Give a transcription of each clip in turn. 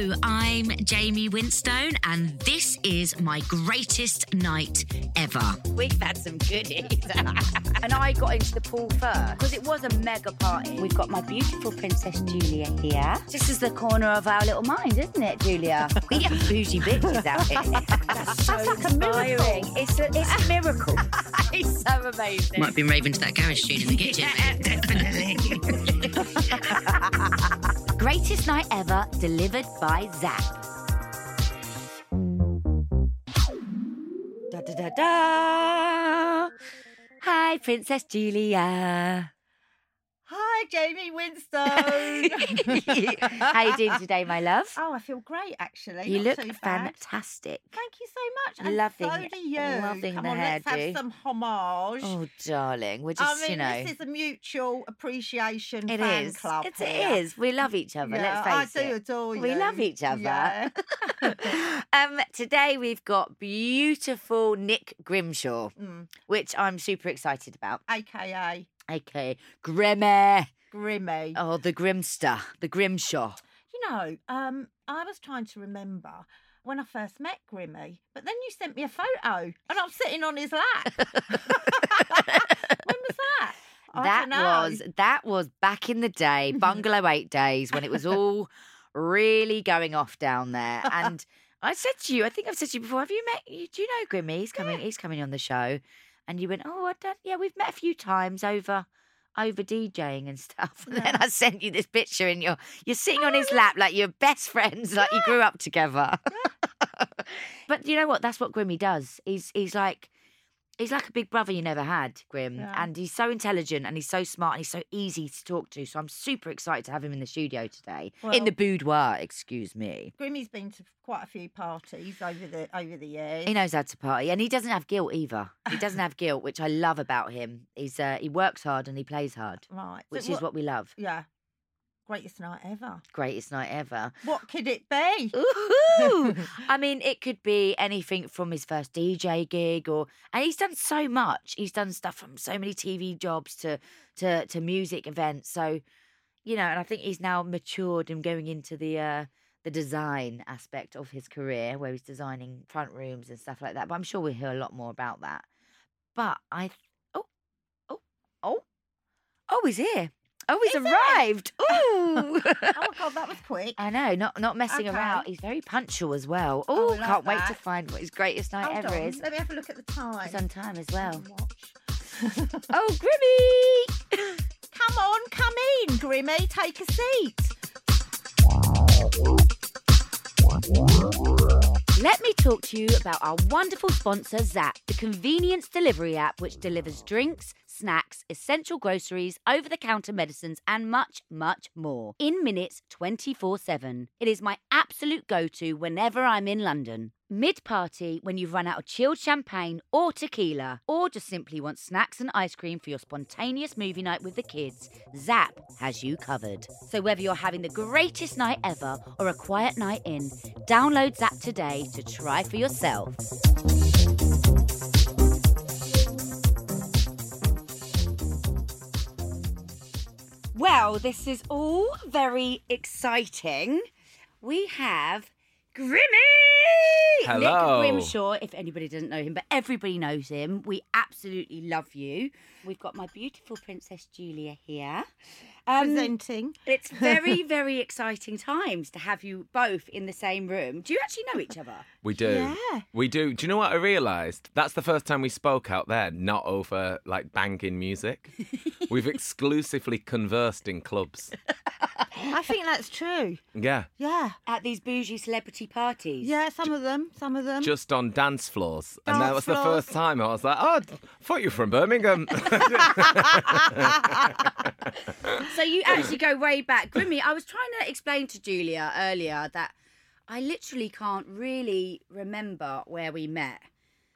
Hello, I'm Jaime Winstone, and this is my greatest night ever. We've had some goodies. and I got into the pool first because it was a mega party. We've got my beautiful Princess Julia here. This is the corner of our little mind, isn't it, Julia? we are bougie bitches out here. That's so like a miracle. It's a, it's a miracle. it's so amazing. Might have been raving to that garage tune in the kitchen. Definitely. Greatest night ever delivered by Zap. Da da da da. Hi, Princess Julia. Jaime Winstone. How are you doing today, my love? Oh, I feel great actually. you not look fantastic. Thank you so much. And Loving so do you. Loving Come the on, let's hairdo. have some homage. Oh, darling, we're just, I mean, you know, this is a mutual appreciation it fan is. club. It is. We love each other. Yeah, let's face I do it. adore you. We love each other. Yeah. um, today we've got beautiful Nick Grimshaw, Mm. which I'm super excited about. AKA Okay, Grimmy. Grimmy. Oh, the Grimster, the Grimshaw. You know, um, I was trying to remember when I first met Grimmy, but then you sent me a photo and I'm sitting on his lap. when was that? I that was that was back in the day, Bungalow Eight days, when it was all really going off down there. And I said to you, I think I've said to you before, have you met? you- Do you know Grimmy? He's coming. He's coming on the show. And you went, oh, I don't, yeah, we've met a few times over. Over DJing and stuff, and then I sent you this picture, and you're you're sitting on oh, his lap like you're best friends, like you grew up together. but you know what? That's what Grimmy does. He's he's like he's like a big brother you never had, Grim. Yeah. And he's so intelligent and he's so smart and he's so easy to talk to. So I'm super excited to have him in the studio today. in the boudoir, excuse me. Grimmy's been to quite a few parties over the over the years. He knows how to party. And he doesn't have guilt either. He doesn't have guilt, which I love about him. He's uh, he works hard and he plays hard. right, so Which is what we love. Yeah, greatest night ever. Greatest night ever. What could it be? I mean, it could be anything from his first DJ gig, or and he's done so much. He's done stuff from so many TV jobs to to to music events. So, you know, and I think he's now matured and going into the uh the design aspect of his career, where he's designing front rooms and stuff like that. But I'm sure we'll hear a lot more about that. But I, oh, oh, oh, oh, he's here. Oh, he's Is arrived. Ooh. oh my god, that was quick. I know, not not messing around. He's very punctual as well. Oh, Oh, can't wait to find what his greatest night Hold ever on, is. Let me have a look at the time. He's on time as well. Oh, Grimmy! come on, come in, Grimmy. Take a seat. Let me talk to you about our wonderful sponsor, Zap, the convenience delivery app which delivers drinks, snacks, essential groceries, over the counter medicines, and much, much more in minutes 24 7. It is my absolute go to whenever I'm in London. Mid party, when you've run out of chilled champagne or tequila, or just simply want snacks and ice cream for your spontaneous movie night with the kids, Zap has you covered. So whether you're having the greatest night ever or a quiet night in, download Zap today to try for yourself. Well, this is all very exciting. We have Grimmy! Hello. Nick Grimshaw, if anybody doesn't know him, but everybody knows him. We absolutely love you. We've got my beautiful Princess Julia here. Um, Presenting. it's very, very exciting times to have you both in the same room. Do you actually know each other? We do. Yeah. We do. Do you know what I realised? That's the first time we spoke out there, not over like banging music. We've exclusively conversed in clubs. I think that's true. Yeah. Yeah. At these bougie celebrity parties. Yeah, some of them. Some of them. Just on dance floors. Dance and that Dance was the first time I was like, oh, I thought you were from Birmingham. So you actually go way back. Grimmy, I was trying to explain to Julia earlier that I literally can't really remember where we met.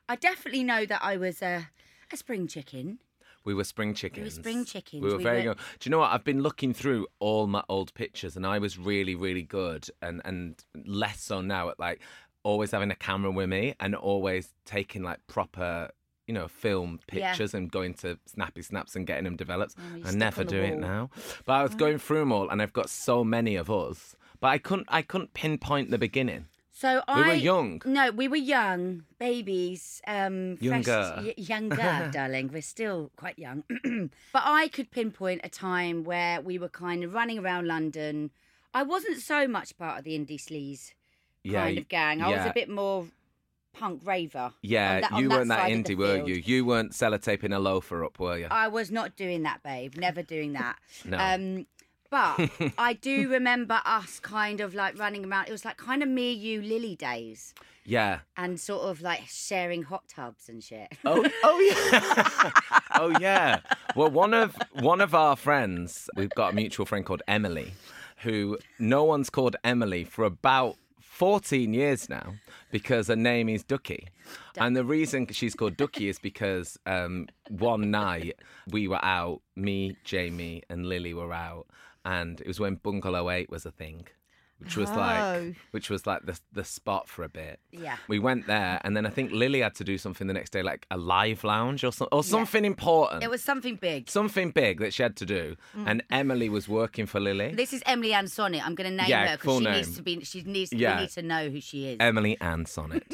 I definitely know that I was a, a spring chicken. We were spring chickens. spring chickens. We were We very were- young. Do you know what? I've been looking through all my old pictures, and I was really, really good, and and less so now at like always having a camera with me and always taking like proper. You know, film Yeah. pictures and going to snappy snaps and getting them developed. Oh, I never do it wall. Oh. now. But I was going through them all, and I've got so many of us. But I couldn't, I couldn't pinpoint the beginning. So We I were young. No, we were young babies. Um, fresh- Younger. y- younger, darling. We're still quite young. but I could pinpoint a time where we were kind of running around London. I wasn't so much part of the indie sleaze kind y- of gang. I was a bit more punk raver. Yeah, that- you weren't that the indie, were you? You weren't sellotaping a loafer up, were you? I was not doing that, babe. Never doing that. No. Um, but I do remember us kind of like running around. It was like kind of me, you, Lily days, yeah. and sort of like sharing hot tubs and shit. Oh, oh yeah. oh yeah. Well, one of one of our friends, we've got a mutual friend called Emily, who no one's called Emily for about 14 years now because her name is Ducky. And the reason she's called Ducky is because um, one night we were out, me, Jaime, and Lily were out, and it was when Bungalow 8 was a thing. Which was Oh. like, which was like the the spot for a bit. Yeah. We went there, and then I think Lily had to do something the next day, like a live lounge or something, or something important. It was something big. something big that she had to do, Mm. and Emily was working for Lily. This is Emily Ann Sonnet. I'm going to name Yeah, her because she name. needs to be. She needs. Yeah. We need to know who she is. Emily Ann Sonnet.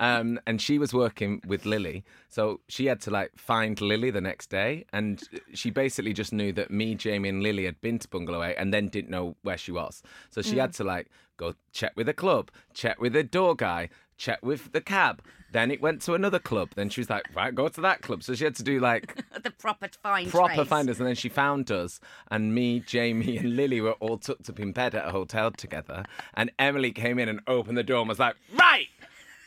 Um, and she was working with Lily. So she had to like find Lily the next day. And she basically just knew that me, Jaime, and Lily had been to Bungalow 8 and then didn't know where she was. So she had to like go check with the club, check with the door guy, check with the cab. Then it went to another club. Then she was like, right, go to that club. So she had to do like the proper find. proper trace. finders and then she found us and me jaime and lily were all tucked up in bed at a hotel together and emily came in and opened the door and was like right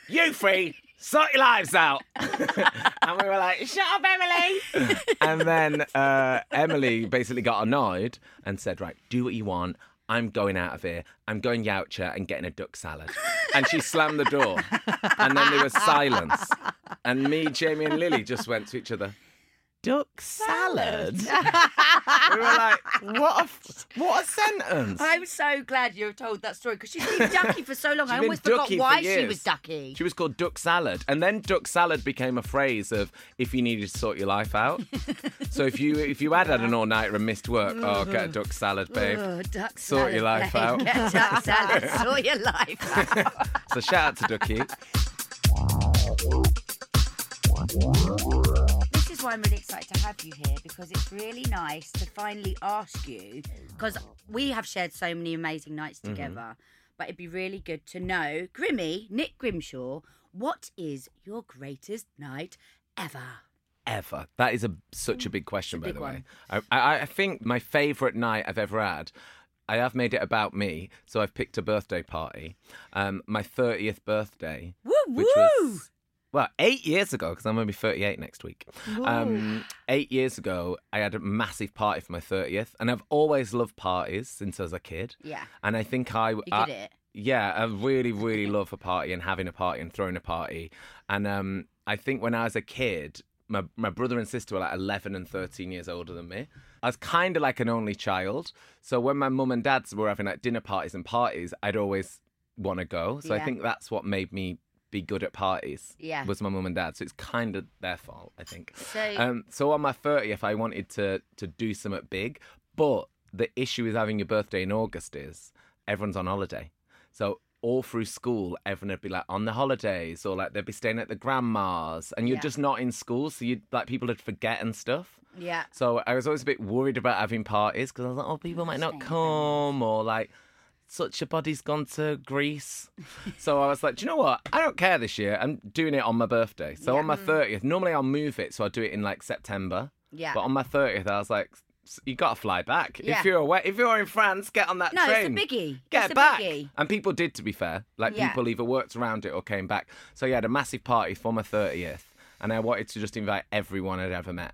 you three sort your lives out and we were like shut up emily and then uh, emily basically got annoyed and said right do what you want I'm going out of here. I'm going Yauatcha and getting a duck salad. And she slammed the door. And then there was silence. And me, Jaime, and Lily just went to each other duck salad. we were like, what a f- what a sentence. I'm so glad you told that story because she's been ducky for so long. She's I almost forgot for why she was ducky. She was called duck salad, and then duck salad became a phrase of if you needed to sort your life out. so if you if you had had an all nighter and missed work, oh, mm-hmm. get a duck salad, babe. Oh, duck Sort your salad, life babe. out. Get duck salad. sort your life out. So shout out to Ducky. Why I'm really excited to have you here because it's really nice to finally ask you because we have shared so many amazing nights Mm-hmm. together. But it'd be really good to know, Grimmy, Nick Grimshaw, what is your greatest night ever? ever? That is a such a big question, by big the way. I, I, I think my favourite night I've ever had. I have made it about me, so I've picked a birthday party. Um, my thirtieth birthday, Woo which woo! was well eight years ago because I'm going to be thirty-eight next week. Um, eight years ago, I had a massive party for my thirtieth, and I've always loved parties since I was a kid. Yeah. And I think I You I- did it. yeah, I really, really love a party and having a party and throwing a party. And um, I think when I was a kid, my, my brother and sister were like 11 and 13 years older than me. I was kind of like an only child. So when my mum and dads were having like dinner parties and parties, I'd always want to go. So I Yeah. think that's what made me be good at parties. Yeah. Was my mum and dad. So it's kind of their fault, I think. So- um, so on my 30th, I wanted to to do something big. But the issue with having your birthday in August is everyone's on holiday. So all through school, everyone would be like on the holidays or like they'd be staying at the grandma's and you're Yeah. just not in school. So you'd like people would forget and stuff. Yeah. So I was always a bit worried about having parties because I was like, oh, people might not come or like such a body's gone to Greece. so I was like, do you know what? I don't care this year. I'm doing it on my birthday. So on my 30th, normally I'll move it. So I'll do it in like September. Yeah. But on my 30th, I was like, you got to fly back. Yeah. If you're away, if you're in France, get on that No, it's a train. biggie. Get It's back. biggie. And people did, to be fair. Like Yeah. people either worked around it or came back. So yeah, I had a massive party for my 30th. And I wanted to just invite everyone I'd ever met.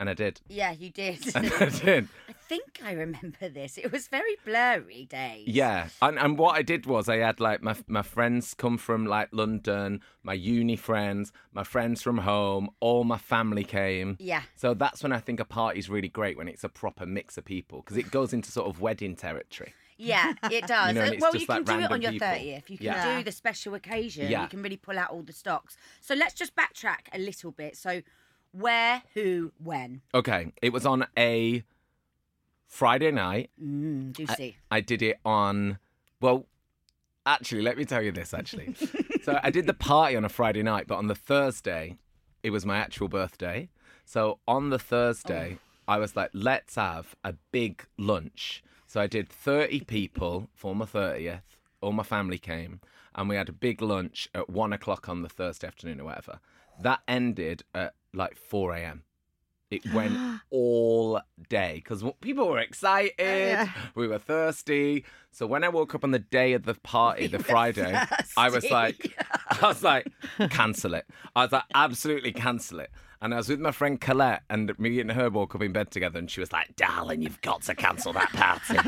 And I did. Yeah, you did. And I did. I think I remember this. It was very blurry days. Yeah, and and what I did was I had like my my friends come from like London, my uni friends, my friends from home, all my family came. Yeah. So that's when I think a party's really great when it's a proper mix of people because it goes into sort of wedding territory. Yeah, it does. You know, well, you can like do it on your. 30th. You can Yeah. do the special occasion. Yeah. You can really pull out all the stocks. So let's just backtrack a little bit. So, where, who, when? Okay, it was on a Friday night. Mm, juicy. I did it on, well, actually, let me tell you this actually. so I did the party on a Friday night, but on the Thursday, it was my actual birthday. So on the Thursday, I was like, let's have a big lunch. So I did 30 people for my 30th. All my family came, and we had a big lunch at one o'clock on the Thursday afternoon or whatever. That ended at like 4 a.m. It went all day because people were excited. We were thirsty. So when I woke up on the day of the party, the Friday, I was like, I was like, cancel it. I was like, absolutely cancel it. And I was with my friend Colette, and me and her woke up in bed together, and she was like, "Darling, you've got to cancel that party.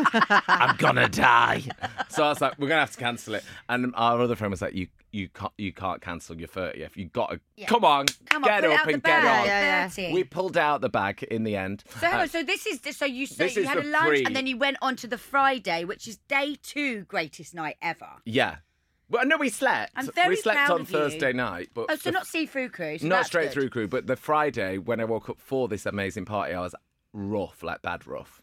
I'm gonna die." So I was like, "We're gonna have to cancel it." And our other friend was like, "You, you can't, you can't cancel your 30th. You got to come on, Come on, get up and get bag. on." Yeah, yeah. We pulled out the bag in the end. So, Uh, so this is so you so you had a lunch pre- and then you went on to the Friday, which is day two greatest night ever. yeah. Well, no, we slept. I'm very we slept proud on of you. Thursday night, but Oh, so the- not seafood cruise. so not that's straight good. through crew. But the Friday when I woke up for this amazing party, I was rough, like bad rough,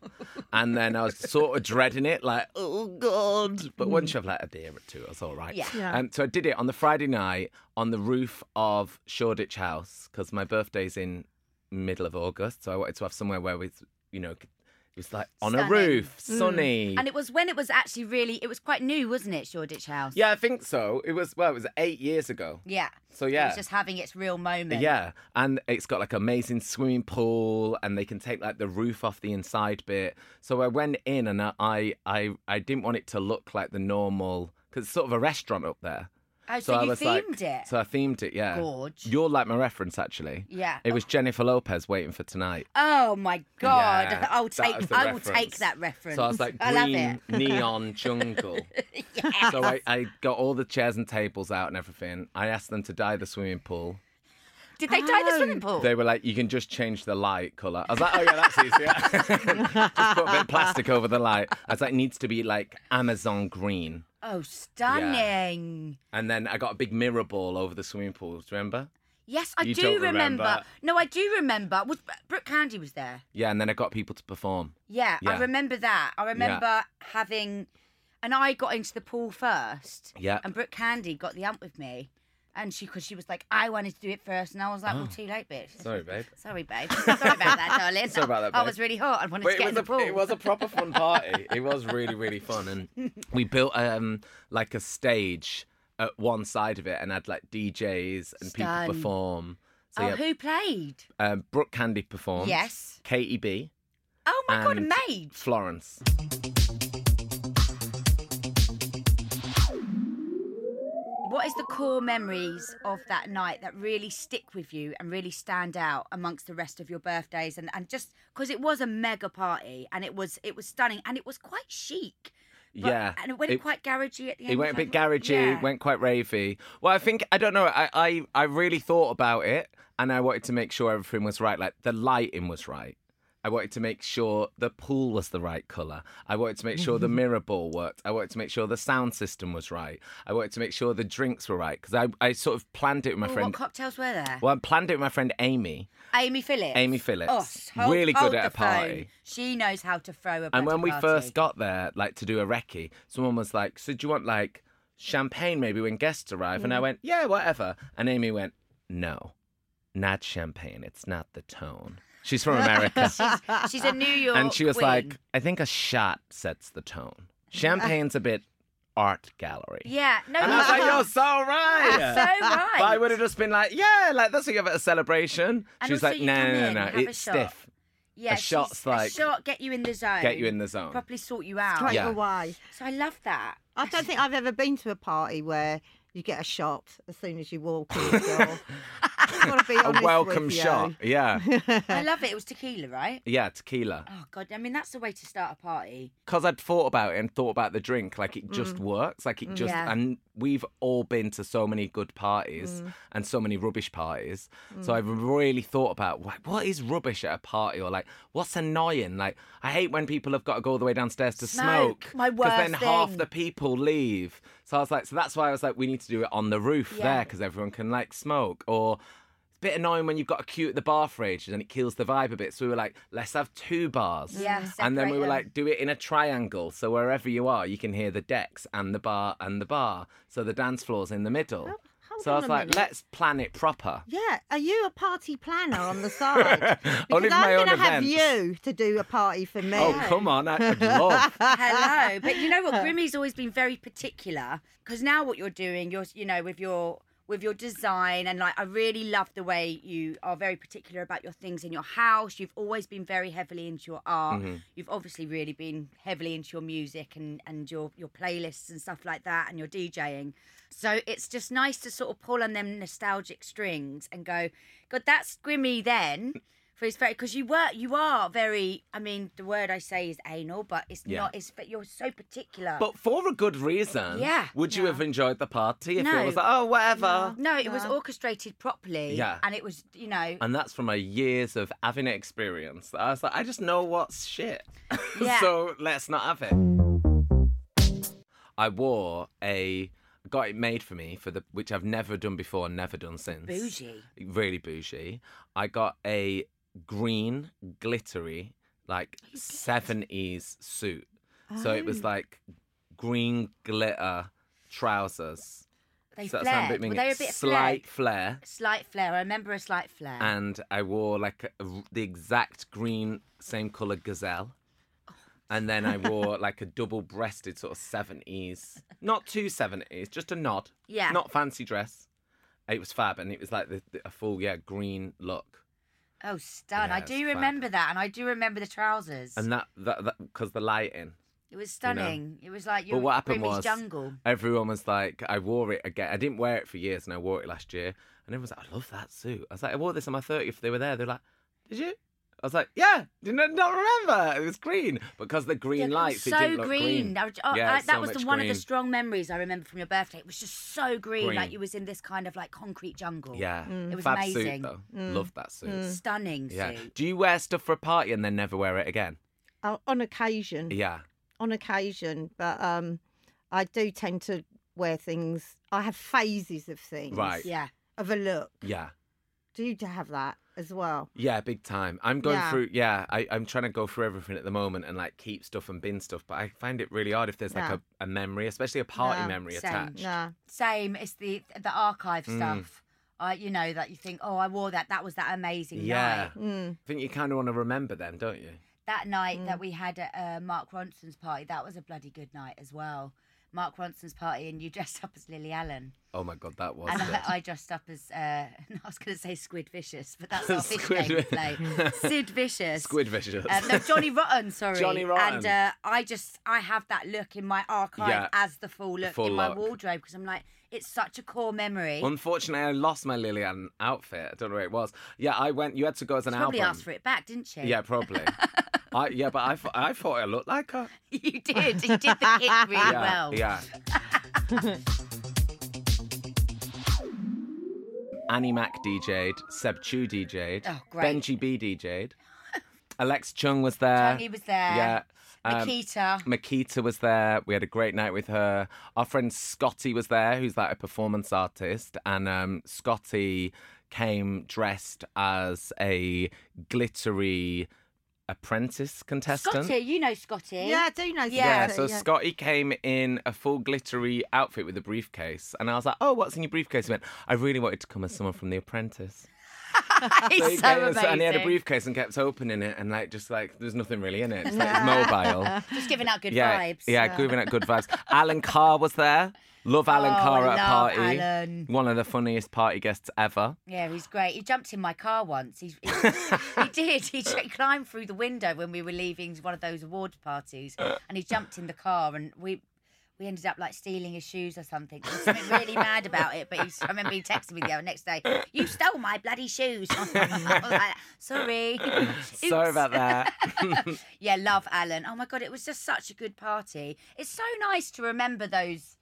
and then I was sort of dreading it, like oh god. But once hmm. you've had a beer or two, it's all right. Yeah. Yeah. And so I did it on the Friday night on the roof of Shoreditch House because my birthday's in middle of August, so I wanted to have somewhere where we, you know, it was like on a roof, mm. sunny. And it was when it was actually really it was quite new, wasn't it, Shoreditch House? yeah, I think so. It was well, it was eight years ago. Yeah. So It yeah. was just having its real moment. Yeah, and it's got like amazing swimming pool, and they can take like the roof off the inside bit. So I went in, and I I I didn't want it to look like the normal because it's sort of a restaurant up there. Oh, so, I you was themed like, it. So I themed it, yeah. Gorge. You're like my reference, actually. Yeah. It was Jennifer Lopez waiting for tonight. Oh my god! Yeah, I'll take. I will take that reference. So I was like love green it. neon jungle. Yes. So I, I got all the chairs and tables out and everything. I asked them to dye the swimming pool. Did they dye the oh. swimming pool? They were like, you can just change the light colour. I was like, oh yeah, that's easy. just put a bit of plastic over the light. I was like, it needs to be like Amazon green. Oh, stunning! And then I got a big mirror ball over the swimming pool. Do you remember? Yes, I You do don't remember. remember. No, I do remember. Was Brooke Candy was there? Yeah, and then I got people to perform. Yeah, I Yeah. remember that. I remember having, and I got into the pool first. Yeah. And Brooke Candy got the amp with me, and she because she was like, I wanted to do it first, and I was like, well, too late, bitch. Oh. Sorry, babe. Sorry, babe. Sorry about that, darling. Sorry about that, babe. I babe. was really hot. I wanted But to it get was, in the a, pool. it was a proper fun party. it was really, really fun. And we built um like a stage at one side of it and had like DJs and people perform. So oh, yeah, who played? um, Brooke Candy performed. Yes. Katy B. Oh my god, a and maid. Florence. What is the core memories of that night that really stick with you and really stand out amongst the rest of your birthdays and, and just because it was a mega party and it was it was stunning and it was quite chic. But- yeah. and it went It- quite garagey at the end. It went a bit garagey, Yeah. went quite ravey. Well, I think I don't know. I, I I really thought about it, and I wanted to make sure everything was right. Like the lighting was right. I wanted to make sure the pool was the right colour. I wanted to make sure the mirror ball worked. I wanted to make sure the sound system was right. I wanted to make sure the drinks were right because I, I sort of planned it with my Ooh, friend. What cocktails were there? Well, I planned it with my friend Amy. Amy Phillips. Amy Phillips. Oh, hold- Really good at a party. phone. She knows how to throw a ball. And when we party. first got there, like to do a recce, someone was like, "So do you want like champagne maybe when guests arrive?" Mm. And I went, "Yeah, whatever." And Amy went, "No, not champagne. It's not the tone." She's from America, she's, she's a New York and she was queen. like, "I think a shot sets the tone. Champagne's a bit art gallery." "Yeah, no, And I no, was like, no. "You're so right." so right." But I would have just been like, "Yeah, like that's how you have at a celebration." And She was like, "No, no, no, no, it's shot. stiff. yeah, a shot's like- a shot get you in the zone, Get you in the zone." properly sort you out. Straight Yeah. away. So I love that. I don't think I've ever been to a party where you get a shot as soon as you walk in the door. I want to be a honest welcome with you. shot. Yeah. I love it. It was tequila, right? yeah, tequila. Oh god, I mean that's the way to start a party. Because I'd thought about it and thought about the drink, like it just mm. works. Like it just, Yeah. and we've all been to so many good parties mm. and so many rubbish parties. So mm. I've really thought about like, what is rubbish at a party or like what's annoying. Like I hate when people have got to go all the way downstairs to Smoke, smoke. my then worst half the people leave. So I was like, so that's why I was like, we need to do it on the roof there because everyone can like smoke or. It's a bit annoying when you've got a queue at the bar for ages and it kills the vibe a bit. So we were like, let's have two bars. Yeah, And then we were them. like, do it in a triangle. So wherever you are, you can hear the decks and the bar and the bar. So the dance floor's in the middle. hold so I was like, minute. let's plan it proper. Yeah, are you a party planner on the side? Because Only for I'm gonna have events. you to do a party for me. Oh, come on. I- I'd love. Hello, but you know what? Grimmy's always been very particular because now what you're doing, you're you know with your with your design and like I really love the way you are very particular about your things in your house. You've always been very heavily into your art. Mm-hmm. You've obviously really been heavily into your music and and your your playlists and stuff like that and your DJing. So it's just nice to sort of pull on them nostalgic strings and go, God, that's Grimmy then. For his very because you were you are very I mean the word I say is anal but it's Yeah. not it's but you're so particular. But for a good reason. Yeah. Would you have enjoyed the party if No. it was like, oh, whatever? no, it was orchestrated properly. Yeah. and it was you know And that's from a years of having experience. I was like, I just know what's shit. Yeah. so let's not have it. I wore a got it made for me for the which I've never done before, never done since. bougie. Really bougie. I got a green glittery like seventies suit. So it Oh. was like green glitter trousers. They so that's how I'm flared. Were they a bit slight flared? flare. Slight flare. I remember a slight flare. and I wore like a, the exact green, same color gazelle. Oh. And then I wore like a double breasted sort of 70s, not two 70s, just a nod. Yeah. Not fancy dress. It was fab and it was like the, the- a full, yeah, green look. Oh, stun! I do remember that, and I do remember the trousers. And that, that, because the lighting. it was stunning. It was like But your what happened was, jungle. everyone was like, I wore it again. I didn't wear it for years and I wore it last year. And everyone was like, I love that suit. I was like, I wore this on my 30th. They were there. They're like, Did you? I was like, Yeah, did I not remember? It was green. Because the green Yeah, it was lights, it so didn't look green. green. Oh, yeah, I- that so was the, much one of the strong memories I remember from your birthday. It was just so green, like you was in this kind of like concrete jungle. Yeah, It was fab amazing. suit though. Love that suit. Stunning Yeah. suit. Do you wear stuff for a party and then never wear it again? Uh, on occasion, Yeah. on occasion, but um, I do tend to wear things. I have phases of things. Right. Yeah. Of a look. Yeah. Do you have that as well? Yeah, big time. I'm going Yeah. through. Yeah, I, I'm trying to go through everything at the moment and like keep stuff and bin stuff. But I find it really hard if there's like Yeah. a, a memory, especially a party Yeah. memory Same. attached. No. Same. It's the the archive Mm. stuff. Uh, you know that you think, oh, I wore that. That was that amazing Yeah. night. Mm. I think you kind of want to remember them, don't you? That night that we had at uh, Mark Ronson's party, that was a bloody good night as well. Mark Ronson's party, and you dressed up as Lily Allen, Oh my god, that was and. I, I dressed up as uh, I was going to say Squid Vicious, but that's not fish Squid game to Vi- play. Sid Vicious. Squid vicious. Um, no, Johnny Rotten, sorry. Johnny Rotten. And uh, I just, I have that look in my archive Yeah. as the full look Full in my look. wardrobe because I'm like, it's such a core memory. Unfortunately, I lost my Lily Allen outfit. I don't know where it was. Yeah, I went. You had to go as an She probably album. asked for it back, didn't you? Yeah, probably. I, yeah, but I, thought- I thought I looked like her. you did. You did the kick really Yeah, well. yeah. Annie Mac DJ'd, Seb Chew DJ'd, Oh, great. Benji B DJ'd, Alexa Chung was there. Tony was there. Yeah. um, Makita. Makita was there. We had a great night with her. Our friend Scotty was there, who's like a performance artist. And um, Scotty came dressed as a glittery apprentice contestant. Scotty, you know Scotty. Yeah, I do know. Yeah, Yeah, so Scotty, Scotty came in a full glittery outfit with a briefcase, and I was like, "Oh, what's in your briefcase?" He went, "I really wanted to come as someone from The Apprentice." He's So and, amazing. and he had a briefcase and kept opening it, and like just like there's nothing really in it. It's like mobile. Just giving out good yeah, vibes. yeah, yeah, giving out good vibes. Alan Carr was there. Love Alan Oh, Carr at a party. Alan. One of the funniest party guests ever. Yeah, he's great. He jumped in my car once. He, he, he did. He, climbed through the window when we were leaving one of those awards parties, and he jumped in the car. And we we ended up like stealing his shoes or something. He was something really mad about it. But I remember he texted me the other next day, "You stole my bloody shoes." I was like, Sorry. Sorry about that. yeah, love Alan. Oh my god, it was just such a good party. It's so nice to remember those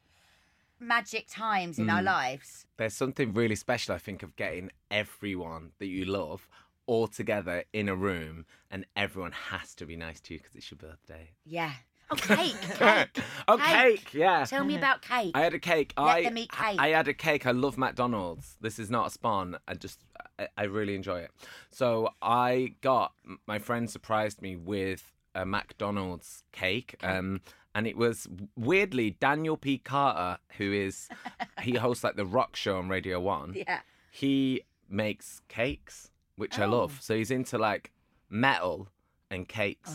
magic times in our Mm. lives. There's something really special, I think, of getting everyone that you love all together in a room, and everyone has to be nice to you because it's your birthday. Yeah. Oh, cake, cake. oh, Cake. cake, yeah. Tell me about cake. I had a cake. Let I, them eat cake. I had a cake. I love McDonald's. This is not a spawn. I just, I, I really enjoy it. So I got my friend surprised me with a McDonald's cake. Um, and it was weirdly Daniel P. Carter, who is he hosts like the rock show on Radio One. yeah. He makes cakes, which I Oh. love. So he's into like metal and cakes.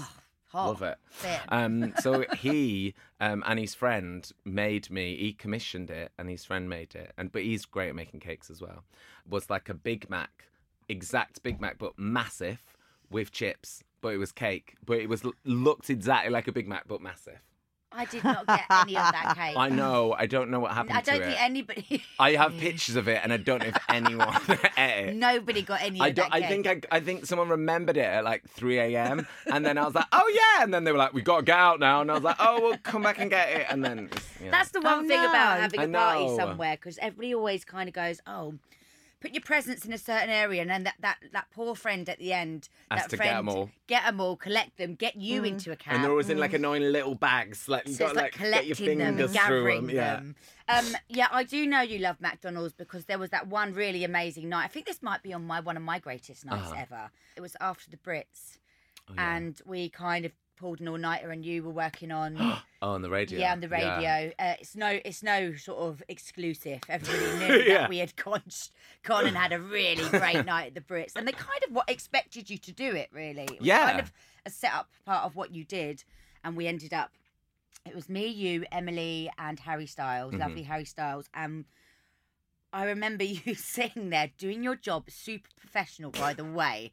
Hot. Love it. Um, so he um, and his friend made me. He commissioned it, and his friend made it. And but he's great at making cakes as well. Was like a Big Mac, exact Big Mac, but massive with chips. But it was cake. But it was looked exactly like a Big Mac, but massive. I did not get any of that cake. I know. I don't know what happened I don't it. think anybody. I have pictures of it, and I don't know if anyone ate it. Nobody got any I of don't. that I cake. think I, I think someone remembered it at like 3 a.m. and then I was like, oh yeah, and then they were like, we got to get out now, and I was like, oh, we'll come back and get it, and then you know. That's the one Oh, thing about having I a party know. somewhere because everybody always kind of goes, "Oh, put your presents in a certain area," and then that that, that poor friend at the end, Has that to get friend, all. get 'em all, collect them, get you into a cab, and they're always in like annoying little bags, like you so got it's like like, get your collecting them, fingers and through gathering them. Yeah. them. Um, yeah, I do know you love McDonald's because there was that one really amazing night. I think this might be on my one of my greatest nights Uh-huh. ever. It was after the Brits, Oh, yeah. and we kind of pulled an all nighter, and you were working on. Oh, on the radio. Yeah, on the Yeah. radio. Uh, it's no, it's no sort of exclusive. Everybody knew Yeah. that we had gone, gone and had a really great night at the Brits, and they kind of what expected you to do it. Really, it was Yeah. kind of a set up part of what you did, and we ended up. It was me, you, Emily, and Harry Styles, Mm-hmm. lovely Harry Styles, and I remember you sitting there doing your job, super professional, by the way.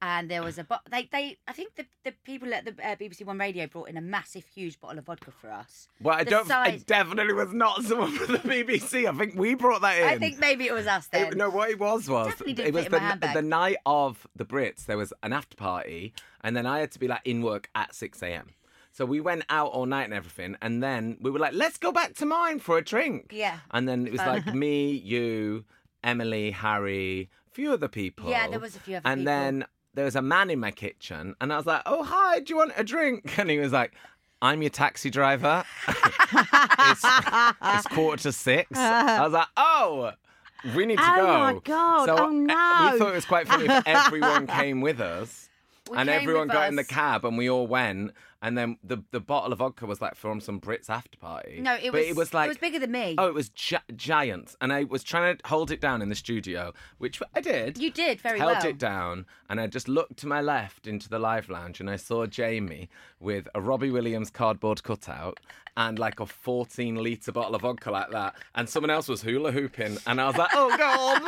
And there was a bo- they they I think the the people at the uh, BBC One Radio brought in a massive, huge bottle of vodka for us. Well, I The don't. It definitely was not someone from the BBC. I think we brought that in. I think maybe it was us then. It, no, what it was was Definitely didn't it was the, the night of the Brits. There was an after party, and then I had to be like in work at six a.m. So we went out all night and everything, and then we were like, "Let's go back to mine for a drink." Yeah. And then it was like me, you, Emily, Harry, a few other people. Yeah, there was a few other And people. And then there was a man in my kitchen, and I was like, "Oh hi, do you want a drink?" And he was like. I'm your taxi driver. it's, it's quarter to six. I was like, oh, we need to Oh go. my God. So Oh, uh, no. we thought it was quite funny if everyone came with us. We and came everyone with got in the us. cab and we all went. And then the the bottle of vodka was like from some Brits after party. No, it but was. it was like it was bigger than me. Oh, it was gi- giant, and I was trying to hold it down in the studio, which I did. You did very held well. Held it down, and I just looked to my left into the live lounge, and I saw Jaime with a Robbie Williams cardboard cutout and like a 14 litre bottle of vodka like that, and someone else was hula hooping, and I was like, oh god.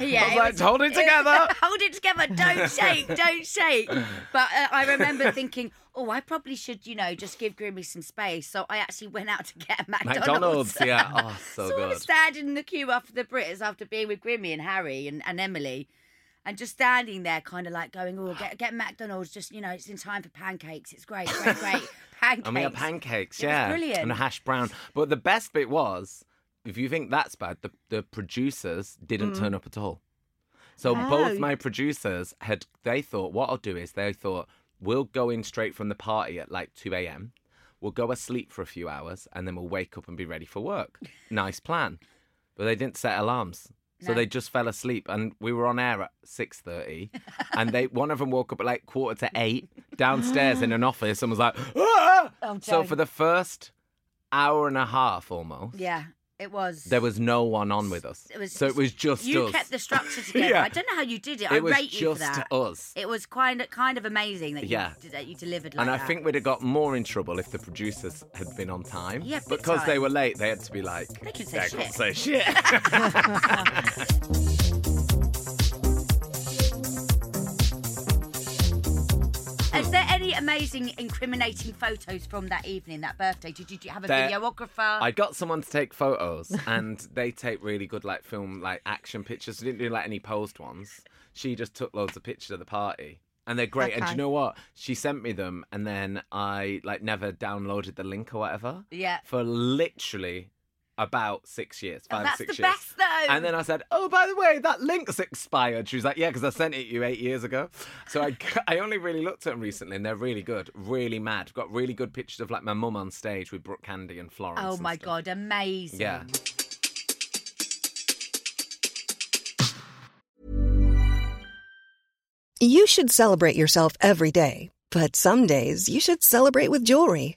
Yeah, I was it like, hold it together. hold it together. Don't shake. Don't shake. But uh, I remember thinking, oh, I probably should, you know, just give Grimmy some space. So I actually went out to get a McDonald's. McDonald's, yeah. Oh, so, So I good. was standing in the queue after the Brits after being with Grimmy and Harry and, and Emily. And just standing there, kind of like going, "Oh, get get McDonald's! Just you know, it's in time for pancakes. It's great, great, great pancakes." I mean, pancakes, It yeah, brilliant. and a hash brown. But the best bit was, if you think that's bad, the the producers didn't Mm. turn up at all. So Oh. both my producers had they thought what I'll do is they thought we'll go in straight from the party at like two a.m. We'll go asleep for a few hours and then we'll wake up and be ready for work. nice plan, but they didn't set alarms. So No. they just fell asleep, and we were on air at six thirty, and they one of them woke up at like quarter to eight downstairs in an office and was like, "Ah!" Oh, so for the first hour and a half almost, Yeah, it was. there was no one on with us. It was. so it was just you us. kept the structure together. Yeah. I don't know how you did it. it I was rate you for just that. us. It was kind of kind of amazing that you Yeah. did- that you delivered like and I that. think we'd have got more in trouble if the producers had been on time. Yeah, because they were late, they had to be like, They could say "They shit." could say shit. any amazing, incriminating photos from that evening, that birthday? Did you have a There- videographer? I got someone to take photos, and they take really good like film like action pictures. They didn't do like any posed ones. She just took loads of pictures of the party, and they're great. And do Okay. you know what? She sent me them, and then I like never downloaded the link or whatever Yeah. for literally about six years, Oh, five that's six the years. best though. And then I said, "Oh, by the way, that link's expired." She was like, "Yeah, because I sent it you eight years ago." So I, I only really looked at them recently, and they're really good, really mad. Got really good pictures of like my mum on stage with Brooke Candy and Florence. oh and my stuff. god, amazing. Yeah. You should celebrate yourself every day, but some days you should celebrate with jewelry.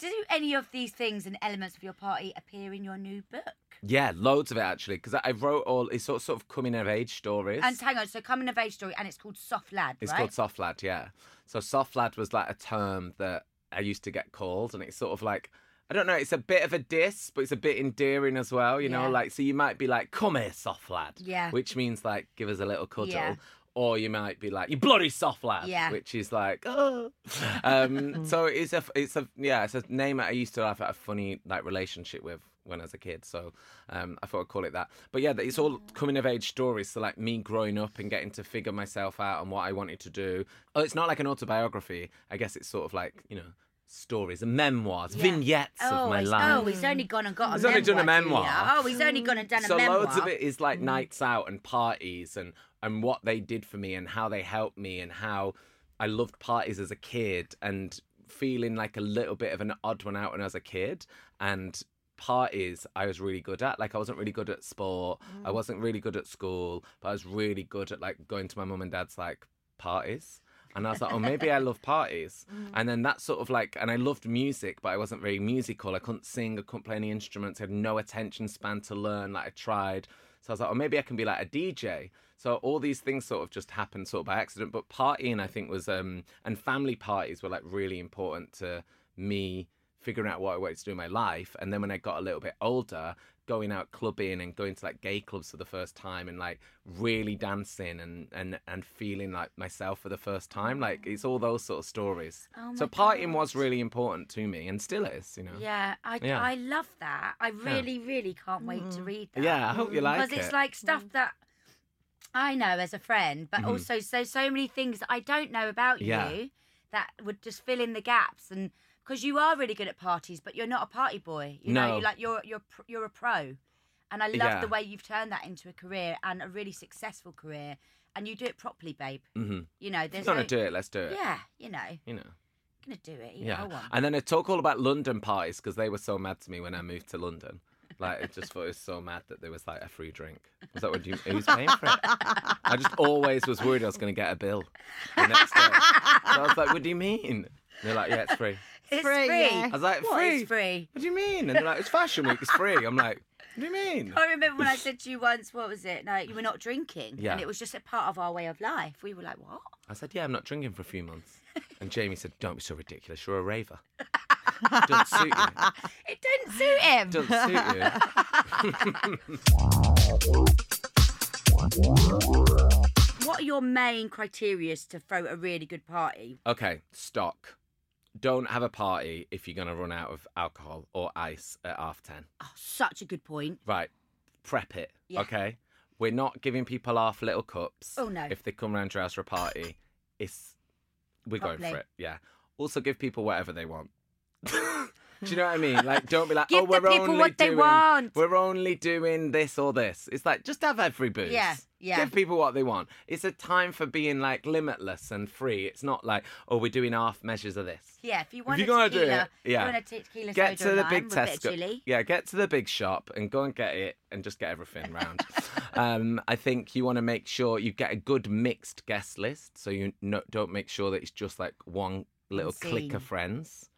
Do any of these things and elements of your party appear in your new book? Yeah, loads of it actually, because I wrote all it's sort sort of coming of age stories. And hang on, so coming of age story, and it's called Soft Lad, It's right? called soft lad, yeah. So soft lad was like a term that I used to get called, and it's sort of like I don't know, it's a bit of a diss, but it's a bit endearing as well, you know. Like so, you might be like, "Come here, soft lad," Yeah. which means like give us a little cuddle. Yeah. Or you might be like, "You bloody soft lad," Yeah. which is like, oh. Um, so it's a, it's a, yeah, it's a name that I used to have a funny like relationship with when I was a kid. So um, I thought I'd call it that. But yeah, it's all coming of age stories. So like me growing up and getting to figure myself out and what I wanted to do. Oh, it's not like an autobiography. I guess it's sort of like you know stories and memoirs, Yeah. vignettes oh, of my life. Oh, he's only gone and got He's a only memoir. done a memoir. Oh, he's only gone and done so a memoir. So loads of it is like nights out and parties and and what they did for me and how they helped me and how I loved parties as a kid and feeling like a little bit of an odd one out when I was a kid and parties I was really good at like I wasn't really good at sport I mm. wasn't really good at school but I was really good at like going to my mum and dad's like parties and I was like, oh, maybe I love parties. Mm. And then that sort of like, and I loved music, but I wasn't very musical. I couldn't sing, I couldn't play any instruments, I had no attention span to learn. Like I tried. So I was like, oh, maybe I can be like a DJ. So all these things sort of just happened sort of by accident. But partying, I think, was, um, and family parties were like really important to me figuring out what I wanted to do in my life. And then when I got a little bit older, going out clubbing and going to like gay clubs for the first time and like really dancing and and and feeling like myself for the first time mm. like it's all those sort of stories Oh so my partying God. was really important to me and still is you know Yeah, I, Yeah. I love that. I really, really can't wait to mm. read that. yeah i hope you like it. because it's like stuff mm. that I know as a friend, but Mhm. also so so many things that I don't know about Yeah. you that would just fill in the gaps and because you are really good at parties, but you're not a party boy. You know, No. you like you're you're you're a pro, and I love Yeah. the way you've turned that into a career and a really successful career, and you do it properly, babe. mm-hmm. You know, if there's you're gonna no, do it let's do it Yeah, you know, you know gonna do it. Yeah know, and then i talk all about london parties because they were so mad to me when i moved to london like i just thought it was so mad that there was like a free drink was that what you who's paying for it i just always was worried i was going to get a bill the next day so i was like what do you mean they're like yeah it's free It's free, free. yeah. I was like, What free? is free? What do you mean? And they're like, it's Fashion Week, it's free. I'm like, what do you mean? I remember when I said to you once, what was it? Like you were not drinking, Yeah. and it was just a part of our way of life. We were like, what? I said, yeah, I'm not drinking for a few months. And Jaime said, don't be so ridiculous. You're a raver. It doesn't suit you. It didn't suit him. It doesn't suit you. What are your main criteria to throw a really good party? Okay, stock. Don't have a party if you're going to run out of alcohol or ice at half 10. Oh, such a good point. Right, prep it, Yeah. okay? We're not giving people half little cups. Oh, no. If they come round your house for a party, it's we're going for it. Yeah. also give people whatever they want. Do you know what I mean? Like, don't be like, Give oh, we're people only what they doing, want." We're only doing this or this. It's like just have every booze. Yeah, yeah. Give people what they want. It's a time for being like limitless and free. It's not like, oh, we're doing half measures of this. Yeah, if you want if you're gonna tequila, do it, if yeah. you want a tequila get to the big with a bit of Tesco. Yeah, get to the big shop and go and get it and just get everything round. um, I think you want to make sure you get a good mixed guest list, so you no, don't make sure that it's just like one little clique of friends,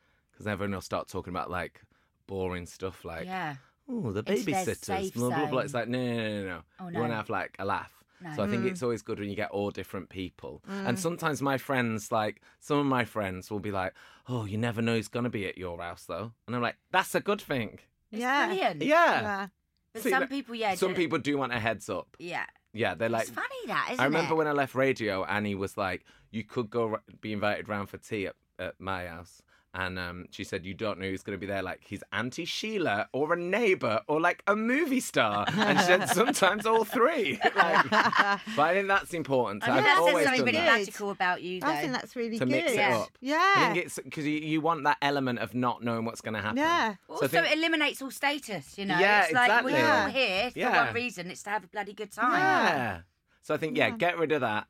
because everyone will start talking about like boring stuff like, yeah. oh, the It's their babysitters, safe blah blah blah. It's like no, no, no, no. no. Oh, You want to have like a laugh. No. So I think Mm. it's always good when you get all different people. And sometimes my friends, like some of my friends, will be like, "Oh, you never know who's gonna be at your house, though." And I'm like, "That's a good thing." It's Yeah. brilliant. Yeah. Yeah. But See, some like, people, yeah. Some do- people do want a heads up. Yeah. Yeah, they're like. it's funny that, isn't I remember it? when I left radio, Annie was like, "You could go r- be invited round for tea at, at my house." And um, she said, "You don't know who's going to be there, like he's auntie Sheila, or a neighbour, or like a movie star." And she said, "Sometimes all three. Like, but I think that's important. I think I've that says always something done really that. magical about you, though. I think that's really to good. mix it Yeah. up. Yeah. I think it's because you, you want that element of not knowing what's going to happen. Yeah. So Also, think- it eliminates all status, you know? Yeah, it's like exactly. we're all here for Yeah. one reason. It's to have a bloody good time. yeah. So I think yeah, get rid of that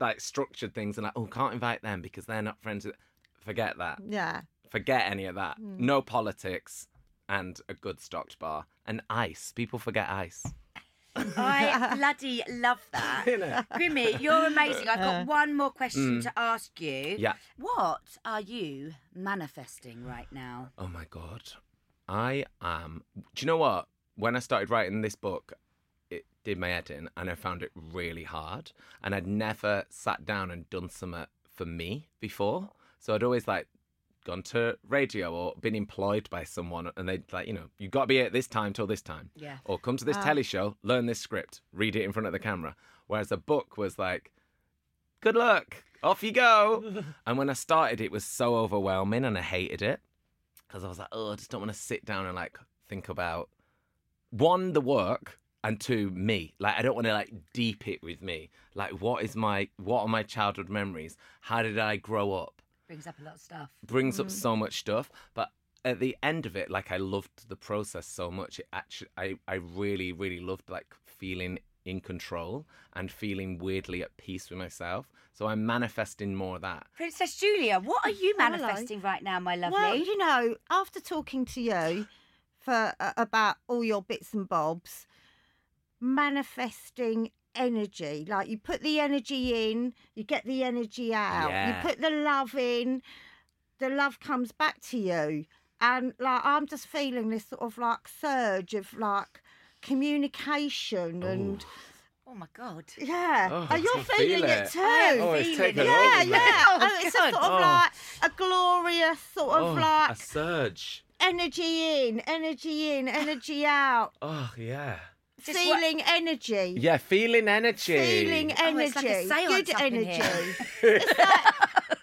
like structured things and like oh can't invite them because they're not friends with. Forget that. Yeah. Forget any of that. Hmm. No politics and a good stocked bar and ice. People forget ice. I bloody love that. Innit? Grimmy, you're amazing. I've got one more question Mm. to ask you. Yeah. What are you manifesting right now? Oh my god. I am. Do you know what? When I started writing this book, it did my head in, and I found it really hard. And I'd never sat down and done something for me before, so I'd always like gone to radio or been employed by someone, and they'd like, you know, you got to be at this time till this time, Yeah. or come to this ah. telly show, learn this script, read it in front of the camera. Whereas a book was like, good luck, off you go. and when I started, it was so overwhelming, and I hated it because I was like, oh, I just don't want to sit down and like think about one the work and two me. Like I don't want to like deep it with me. Like what is my what are my childhood memories? How did I grow up? Brings up a lot of stuff. Brings up so much stuff, but at the end of it, like I loved the process so much. It actually, I I really really loved like feeling in control and feeling weirdly at peace with myself. So I'm manifesting more of that. Princess Julia, what are you Hello. manifesting right now, my lovely? Well, you know, after talking to you for uh, about all your bits and bobs, manifesting energy. Like you put the energy in, you get the energy out. Yeah. You put the love in, the love comes back to you. And like I'm just feeling this sort of like surge of like communication and oh my God. yeah. Oh, Are you I can feel feeling it, it. too? Oh, it's feeling taken it. yeah, over yeah. Oh, and it's a God. sort of Oh. like a glorious sort of Oh, like a surge. energy in, energy in, energy out. Oh yeah. Just what- feeling energy. Yeah, feeling energy. Feeling Oh, energy. it's like a Good up in energy. here.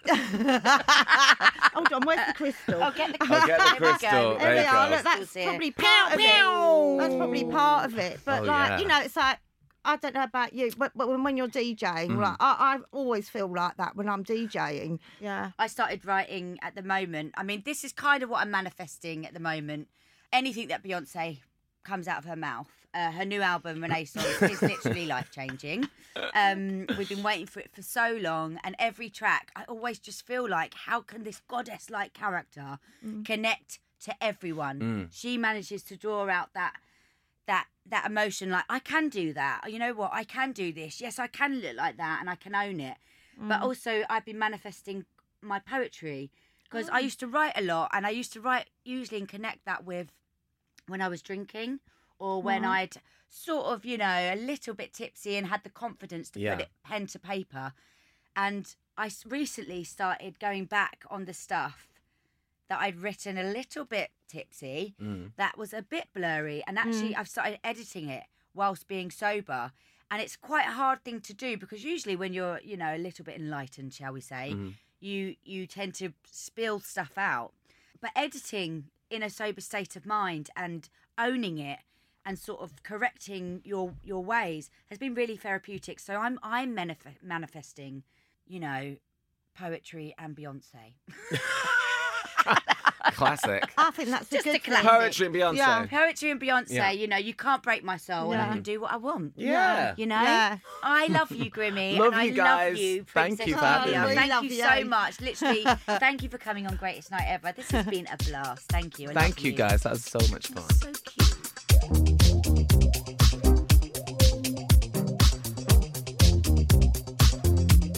It's. Hold on, where's the crystal? Oh, get the I'll get the There we go. crystal. There There we you are. go. Look, that's probably part of it. That's probably part of it. But Oh, like, yeah. you know, it's like I don't know about you, but, but when, when you're DJing, Mm. like I, I always feel like that when I'm DJing. Yeah. I started writing at the moment. I mean, this is kind of what I'm manifesting at the moment. Anything that Beyonce comes out of her mouth, uh, her new album Renaissance is literally life changing. Um, we've been waiting for it for so long, and every track, I always just feel like, how can this goddess like character connect to everyone? She manages to draw out that that that emotion like i can do that. You know what? I can do this. Yes i can look like that and i can own it. But also i've been manifesting my poetry because i used to write a lot and i used to write usually and connect that with when i was drinking or when i'd sort of you know a little bit tipsy and had the confidence to Yeah. put it pen to paper and I recently started going back on the stuff that I'd written a little bit tipsy, Mm. that was a bit blurry, and actually I've started editing it whilst being sober. And it's quite a hard thing to do because usually when you're, you know, a little bit enlightened, shall we say, Mm-hmm. you you tend to spill stuff out. But editing in a sober state of mind and owning it and sort of correcting your your ways has been really therapeutic. So I'm I'm manif- manifesting, you know, poetry and Beyonce. Classic. I think that's Just a a good classic. Poetry and Beyonce. Yeah. Poetry and Beyonce, Yeah. you know, you can't break my soul and I Yeah. can do what I want. Yeah. You know? Yeah. I love you, Grimmy. Love and I you guys. love you, Thank you for having Julia. me. Thank Love you you. so much. Literally, thank you for coming on Greatest Night Ever. This has been a blast. Thank you. I Thank love you guys. That was so much fun. So cute.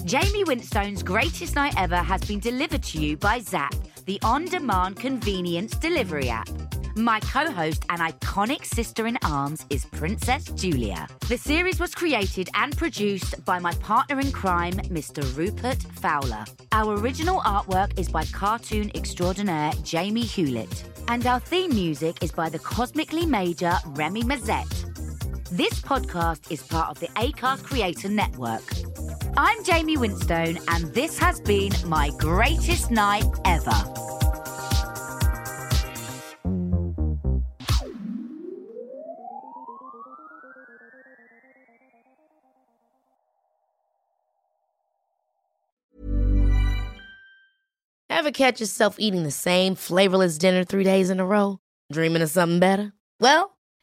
Jaime Winstone's Greatest Night Ever has been delivered to you by Zapp, the on demand convenience delivery app. My co host and iconic sister in arms is Princess Julia. The series was created and produced by my partner in crime, Mr. Rupert Fowler. Our original artwork is by cartoon extraordinaire Jamie Hewlett. And our theme music is by the cosmically major Remy Mazette. This podcast is part of the ACAST Creator Network. I'm Jaime Winstone, and this has been my greatest night ever. Ever catch yourself eating the same flavorless dinner three days in a row? Dreaming of something better? Well,